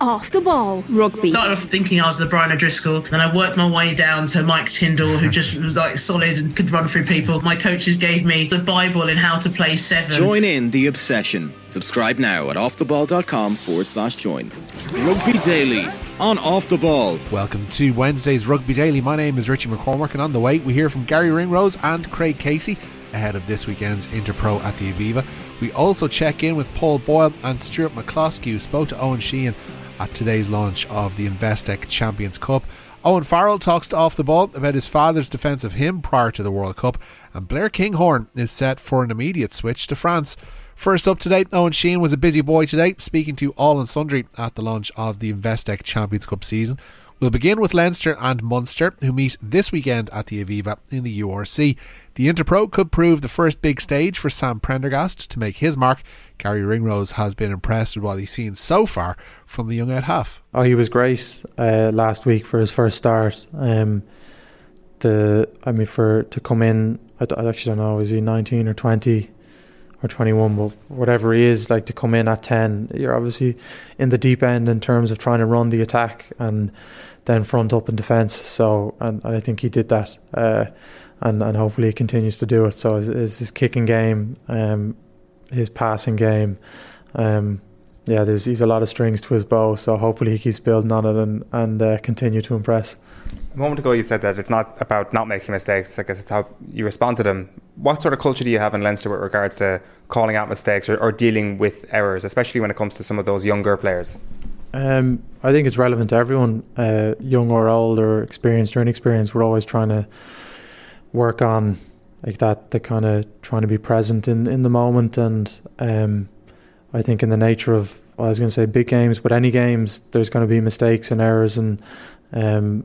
Off the ball rugby. Started off thinking I was the Brian O'Driscoll, then I worked my way down to Mike Tindall, who just was like solid and could run through people. My coaches gave me the Bible in how to play seven. Join in the obsession. Subscribe now at offtheball.com forward slash join. Rugby Daily on Off the Ball. Welcome to Wednesday's Rugby Daily. My name is Richie McCormack, and on the way we hear from Garry Ringrose and Craig Casey ahead of this weekend's Interpro at the Aviva. We also check in with Paul Boyle and Stuart McCloskey, who spoke to Eoin Sheahan at today's launch of the Investec Champions Cup. Owen Farrell talks to Off the Ball about his father's defence of him prior to the World Cup, and Blair Kinghorn is set for an immediate switch to France. First up today, Eoin Sheahan was a busy boy today, speaking to all and sundry at the launch of the Investec Champions Cup season. We'll begin with Leinster and Munster, who meet this weekend at the Aviva in the URC. The Interpro could prove the first big stage for Sam Prendergast to make his mark. Garry Ringrose has been impressed with what he's seen so far from the young out half. Oh, he was great uh, last week for his first start. Um, the I mean, for to come in, I, I actually don't know, is he 19 or 20? Or 21, but whatever he is, like to come in at 10, you're obviously in the deep end in terms of trying to run the attack and then front up in defence. So, and, and I think he did that, uh, and and hopefully he continues to do it. So, his, his kicking game, um, his passing game, um, yeah, there's he's a lot of strings to his bow. So hopefully he keeps building on it and and uh, continue to impress. A moment ago, you said that it's not about not making mistakes. I guess it's how you respond to them. What sort of culture do you have in Leinster with regards to calling out mistakes or, or dealing with errors, especially when it comes to some of those younger players? Um, I think it's relevant to everyone, uh, young or old, or experienced or inexperienced. We're always trying to work on like that, the kind of trying to be present in, in the moment. And um, I think in the nature of, I was going to say big games, but any games, there's going to be mistakes and errors, and um,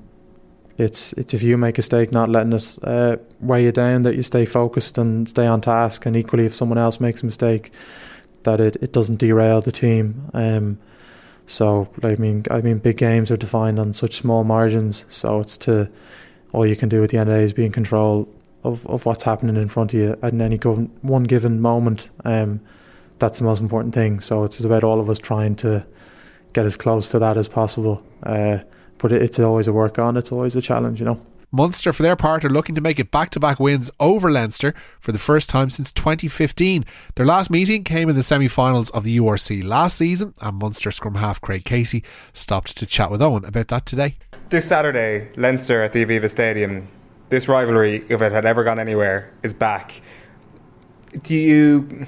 it's it's if you make a mistake, not letting it uh, weigh you down, that you stay focused and stay on task. And equally, if someone else makes a mistake, that it, it doesn't derail the team. Um, so I mean, I mean, big games are defined on such small margins. So it's to all you can do at the end of the day is be in control of, of what's happening in front of you at any given one given moment. Um, that's the most important thing. So it's about all of us trying to get as close to that as possible. Uh, but it's always a work on. It's always a challenge, you know. Munster, for their part, are looking to make it back to back wins over Leinster for the first time since 2015. Their last meeting came in the semi finals of the URC last season, and Munster scrum half Craig Casey stopped to chat with Eoin about that today. This Saturday, Leinster at the Aviva Stadium, this rivalry, if it had ever gone anywhere, is back. Do you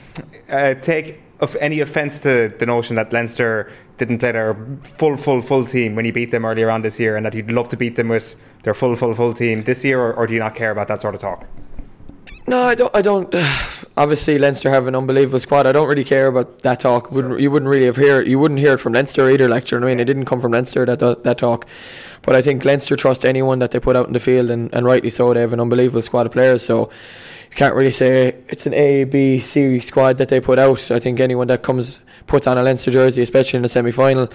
uh, take any offence to the notion that Leinster didn't play their full, full, full team when you beat them earlier on this year, and that you'd love to beat them with their full, full, full team this year, or, or do you not care about that sort of talk? No, I don't. I don't. obviously, Leinster have an unbelievable squad. I don't really care about that talk. Wouldn't, you wouldn't really have hear. You wouldn't hear it from Leinster either. Like, you know I mean, it didn't come from Leinster that that talk. But I think Leinster trust anyone that they put out in the field, and, and rightly so. They have an unbelievable squad of players. So you can't really say it's an A, B, C squad that they put out. I think anyone that comes puts on a Leinster jersey, especially in the semi final,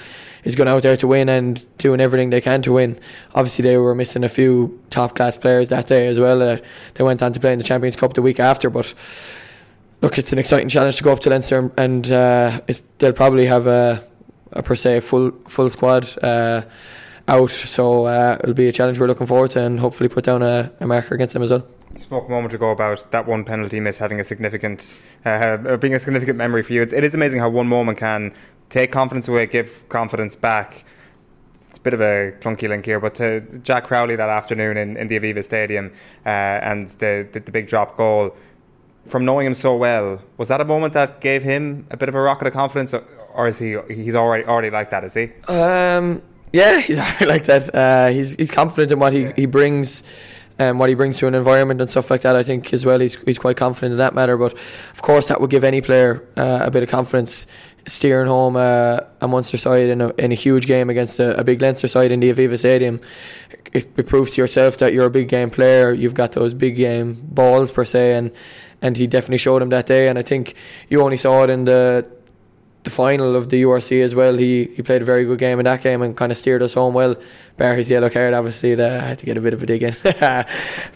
is going out there to win and doing everything they can to win. Obviously, they were missing a few top class players that day as well. Uh, they went on to play in the Champions Cup the week after, but look, it's an exciting challenge to go up to Leinster, and uh, it, they'll probably have a, a, per se full full squad. Uh, out, so uh, it'll be a challenge we're looking forward to, and hopefully put down a, a marker against them as well You spoke a moment ago about that one penalty miss having a significant, uh, being a significant memory for you. It's, it is amazing how one moment can take confidence away, give confidence back. It's a bit of a clunky link here, but to Jack Crowley that afternoon in, in the Aviva Stadium uh, and the, the, the big drop goal. From knowing him so well, was that a moment that gave him a bit of a rocket of confidence, or, or is he he's already already like that? Is he? Um, yeah, he's like that. Uh, he's he's confident in what he, he brings um, what he brings to an environment and stuff like that. I think as well he's he's quite confident in that matter. But of course, that would give any player uh, a bit of confidence steering home uh, a Munster side in a, in a huge game against a, a big Leinster side in the Aviva Stadium. It, it, proves to yourself that you're a big game player. You've got those big game balls per se, and and he definitely showed him that day. And I think you only saw it in the the final of the URC as well. He he played a very good game in that game and kind of steered us home well. Bar his yellow card, obviously, that I had to get a bit of a dig in.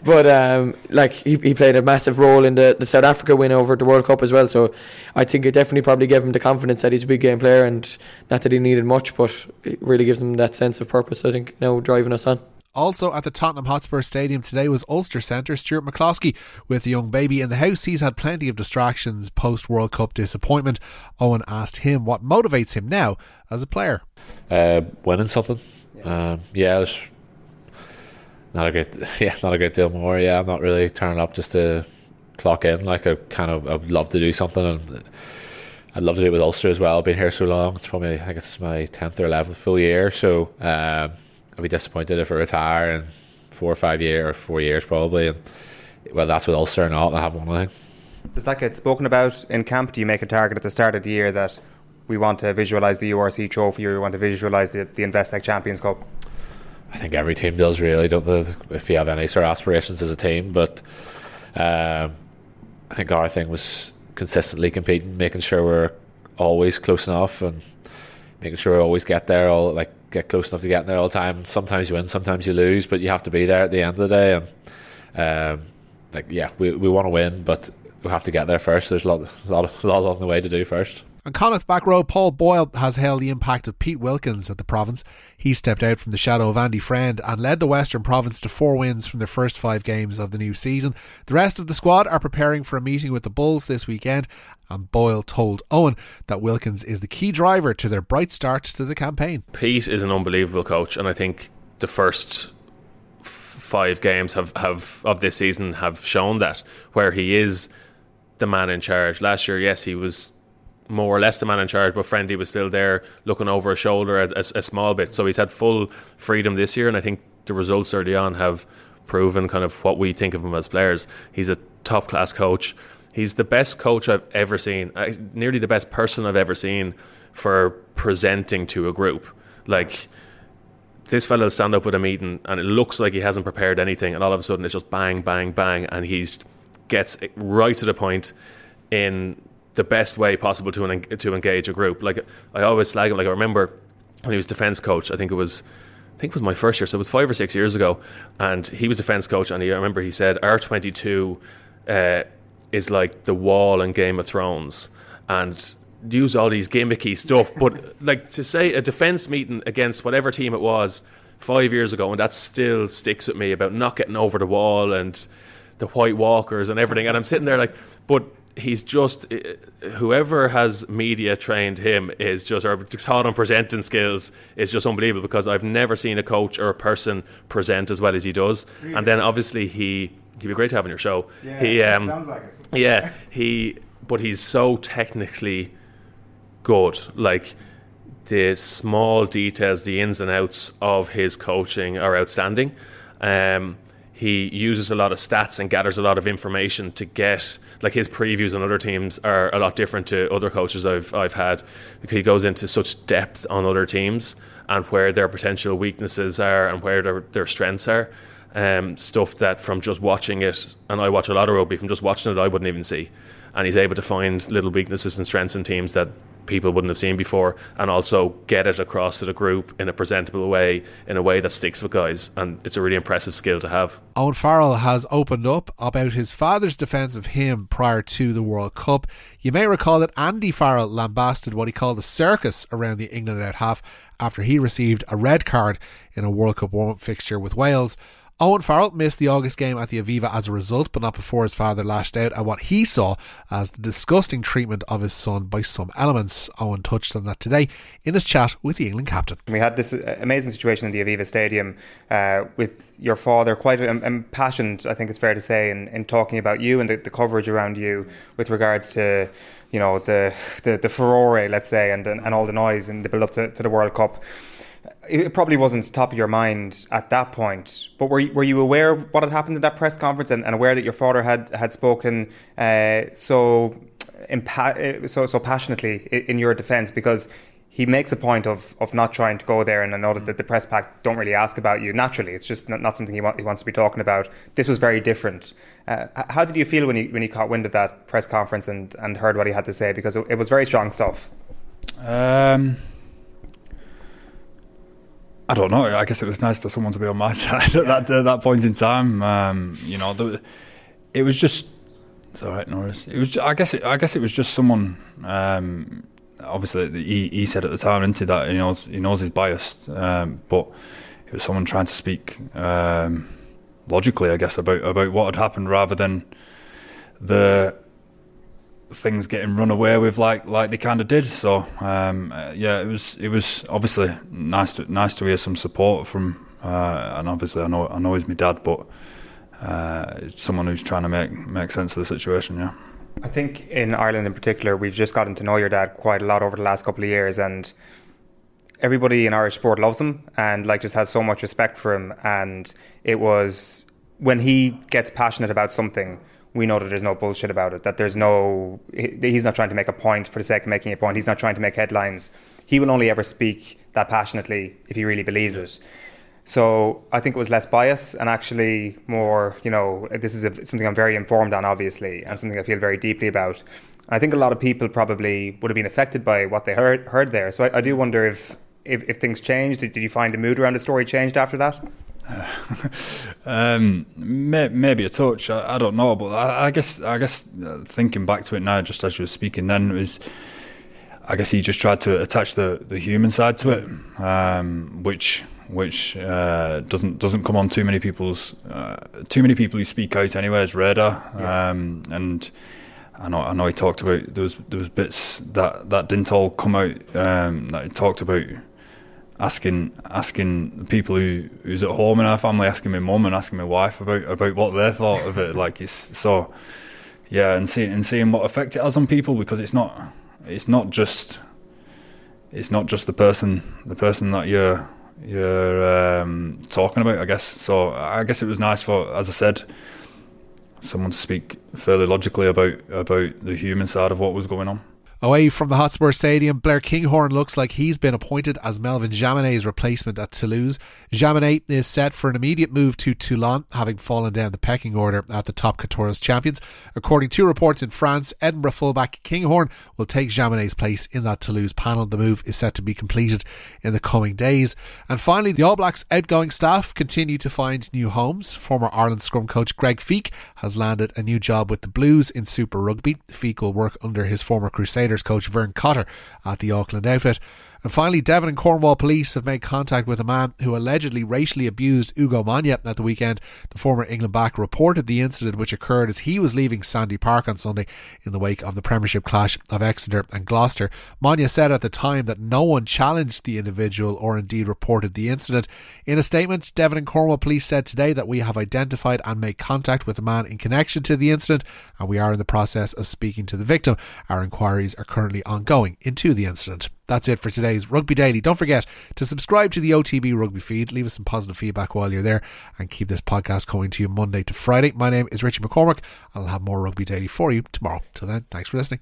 but um, like he, he played a massive role in the, the South Africa win over the World Cup as well. So I think it definitely probably gave him the confidence that he's a big game player and not that he needed much, but it really gives him that sense of purpose. I think now driving us on. Also at the Tottenham Hotspur Stadium today was Ulster centre Stuart McCloskey with a young baby in the house. He's had plenty of distractions post World Cup disappointment. Eoin asked him what motivates him now as a player. Uh, winning something. Yeah, um, yeah it's not a great, yeah, not a great deal more. Yeah, I'm not really turning up just to clock in. Like I kind of, I'd love to do something, and I'd love to do it with Ulster as well. I've been here so long. It's probably, I think it's my tenth or eleventh full year. So. Um, I'd be disappointed if I retire in four or five years or four years probably. And well, that's with Ulster or not. I have one thing. Does that get spoken about in camp? Do you make a target at the start of the year that we want to visualise the URC trophy or we want to visualise the, the Investec Champions Cup? I think every team does really, don't they? If you have any sort of aspirations as a team, but um, I think our thing was consistently competing, making sure we're always close enough and making sure we always get there. All like get close enough to getting there all the time. Sometimes you win, sometimes you lose, but you have to be there at the end of the day. And um, like, yeah, we we want to win, but we have to get there first. There's a lot, a lot, a lot on the way to do first. And Connacht back row Paul Boyle has held the impact of Pete Wilkins at the province. He stepped out from the shadow of Andy Friend and led the Western Province to four wins from their first five games of the new season. The rest of the squad are preparing for a meeting with the Bulls this weekend, and Boyle told Eoin that Wilkins is the key driver to their bright start to the campaign. Pete is an unbelievable coach, and I think the first five games have, have of this season have shown that where he is the man in charge. Last year, yes, he was more or less the man in charge, but Friendly was still there looking over his shoulder a, a, a, small bit. So he's had full freedom this year, and I think the results early on have proven kind of what we think of him as players. He's a top class coach. He's the best coach I've ever seen, I, nearly the best person I've ever seen for presenting to a group. Like, this fellow will stand up at a meeting and it looks like he hasn't prepared anything, and all of a sudden it's just bang, bang, bang, and he gets right to the point in the best way possible to en- to engage a group. Like I always slag him. Like I remember when he was defense coach. I think it was. I think it was my first year, so it was five or six years ago, and he was defense coach. And he, I remember he said, "R twenty two uh, is like the wall in Game of Thrones," and use all these gimmicky stuff. But like to say a defense meeting against whatever team it was five years ago, and that still sticks with me about not getting over the wall and the White Walkers and everything. And I'm sitting there like, but he's just whoever has media trained him is just or taught him presenting skills is just unbelievable because I've never seen a coach or a person present as well as he does. Really? And then obviously he he'd be great to have on your show. Yeah, he um, sounds like it. yeah, he but he's so technically good. Like the small details, the ins and outs of his coaching are outstanding. Um, he uses a lot of stats and gathers a lot of information to get like his previews on other teams are a lot different to other coaches I've I've had. He goes into such depth on other teams and where their potential weaknesses are and where their their strengths are. Um, stuff that from just watching it, and I watch a lot of rugby, from just watching it, I wouldn't even see. And he's able to find little weaknesses and strengths in teams that people wouldn't have seen before, and also get it across to the group in a presentable way, in a way that sticks with guys. And it's a really impressive skill to have. Owen Farrell has opened up about his father's defence of him prior to the World Cup. You may recall that Andy Farrell lambasted what he called a circus around the England out half after he received a red card in a World Cup warm up fixture with Wales. Owen Farrell missed the August game at the Aviva as a result, but not before his father lashed out at what he saw as the disgusting treatment of his son by some elements. Owen touched on that today in his chat with the England captain. We had this uh, amazing situation in the Aviva Stadium uh, with your father, quite impassioned, I think it's fair to say, in, in talking about you and the, the coverage around you with regards to you know the the, the let's say, and and all the noise in the build up to, to the World Cup it probably wasn't top of your mind at that point, but were you, were you aware of what had happened at that press conference and, and aware that your father had had spoken uh, so impa- uh, so so passionately in your defence because he makes a point of of not trying to go there, and I know that the, the press pack don't really ask about you naturally. It's just not, not something he, want, he wants to be talking about. This was very different. Uh, how did you feel when you when you caught wind of that press conference and, and heard what he had to say? Because it, it was very strong stuff. Um, I don't know. I guess it was nice for someone to be on my side at that at that point in time. Um, you know, the, it was just. It's all right, Norris. It was. I guess. It, I guess it was just someone. Um, obviously, he, he said at the time, into that he knows he knows he's biased, um, but it was someone trying to speak um, logically, I guess, about about what had happened rather than the things getting run away with like like they kind of did. So um, uh, yeah, it was it was obviously nice to nice to hear some support from, uh, and obviously I know I know he's my dad, but uh, someone who's trying to make make sense of the situation. Yeah. I think in Ireland in particular, we've just gotten to know your dad quite a lot over the last couple of years, and everybody in Irish sport loves him and like just has so much respect for him. And it was when he gets passionate about something, we know that there's no bullshit about it. That there's no he's not trying to make a point for the sake of making a point. He's not trying to make headlines. He will only ever speak that passionately if he really believes it. So I think it was less bias and actually more, you know, this is a, something I'm very informed on, obviously, and something I feel very deeply about. I think a lot of people probably would have been affected by what they heard heard there. So I, I do wonder if, if, if things changed. Did, did you find the mood around the story changed after that? um, may, maybe a touch. I, I don't know, but I, I, guess I guess uh, thinking back to it now, just as you were speaking, then was. I guess he just tried to attach the, the human side to it, um, which which uh, doesn't doesn't come on too many people's uh, too many people who speak out anyways radar yeah. um, and I know I know he talked about there was there was bits that, that didn't all come out um, that he talked about asking asking people who who's at home in our family asking my mum and asking my wife about about what they thought of it like it's so yeah and seeing and seeing what effect it has on people because it's not it's not just it's not just the person the person that you're you're um, talking about, I guess. So I guess it was nice for, as I said, someone to speak fairly logically about about the human side of what was going on. Away from the Hotspur Stadium, Blair Kinghorn looks like he's been appointed as Melvin Jaminet's replacement at Toulouse. Jaminet is set for an immediate move to Toulon, having fallen down the pecking order at the top Quatorze champions. According to reports in France, Edinburgh fullback Kinghorn will take Jaminet's place in that Toulouse panel. The move is set to be completed in the coming days. And finally, the All Blacks outgoing staff continue to find new homes. Former Ireland scrum coach Greg Feek has landed a new job with the Blues in Super Rugby. Feek will work under his former Crusaders coach Vern Cotter at the Auckland outfit. And finally, Devon and Cornwall police have made contact with a man who allegedly racially abused Ugo Monye at the weekend. The former England back reported the incident which occurred as he was leaving Sandy Park on Sunday in the wake of the Premiership clash of Exeter and Gloucester. Monye said at the time that no one challenged the individual or indeed reported the incident. In a statement, Devon and Cornwall police said today that we have identified and made contact with a man in connection to the incident and we are in the process of speaking to the victim. Our inquiries are currently ongoing into the incident. That's it for today's Rugby Daily. Don't forget to subscribe to the OTB Rugby feed, leave us some positive feedback while you're there, and keep this podcast coming to you Monday to Friday. My name is Richie McCormack. I'll have more Rugby Daily for you tomorrow. Till then, thanks for listening.